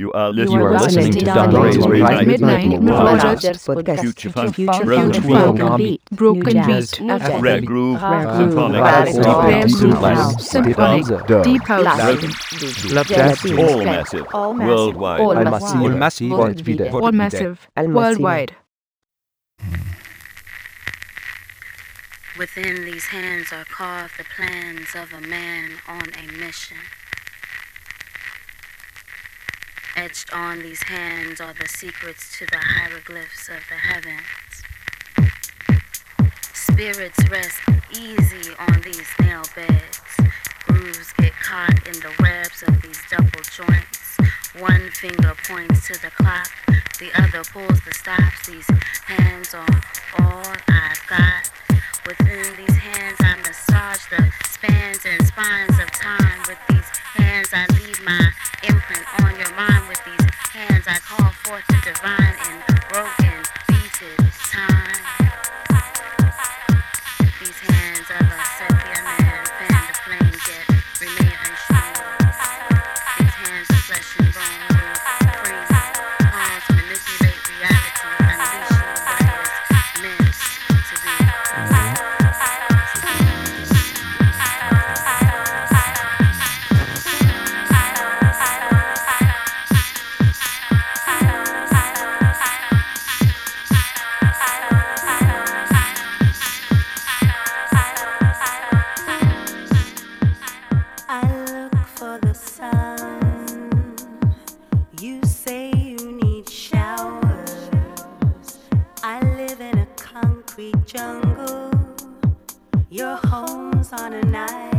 You are You listening, are listening to Don Don Ray's Ray's Midnight Midnight Midnight Podcast. Podcast. Future Funk, Future Broken Funk, Funk, Broken Beat, Broken New Beat, Jazz, New Jazz, Rare Groove, ah. Rare Groove, Symphonic, Radical, Rare Deep Groove, House, Symphonic, Dub. Deep House, Broken, Club Jazz, Jazz, All Massive, All Massive, Worldwide, All Al Massive, Massive, Massive, wollt wieder. All Massive, Al Massive. Worldwide. Within these hands are carved the plans of a man on a mission. Etched on these hands are the secrets to the hieroglyphs of the heavens. Spirits rest easy on these nail beds. Grooves get caught in the webs of these double joints. One finger points to the clock, the other pulls the stops. These hands are all I've got. Within these hands, I massage the spans and spines of time. With these hands, I leave my mind. With these hands, I call forth the divine in on a island.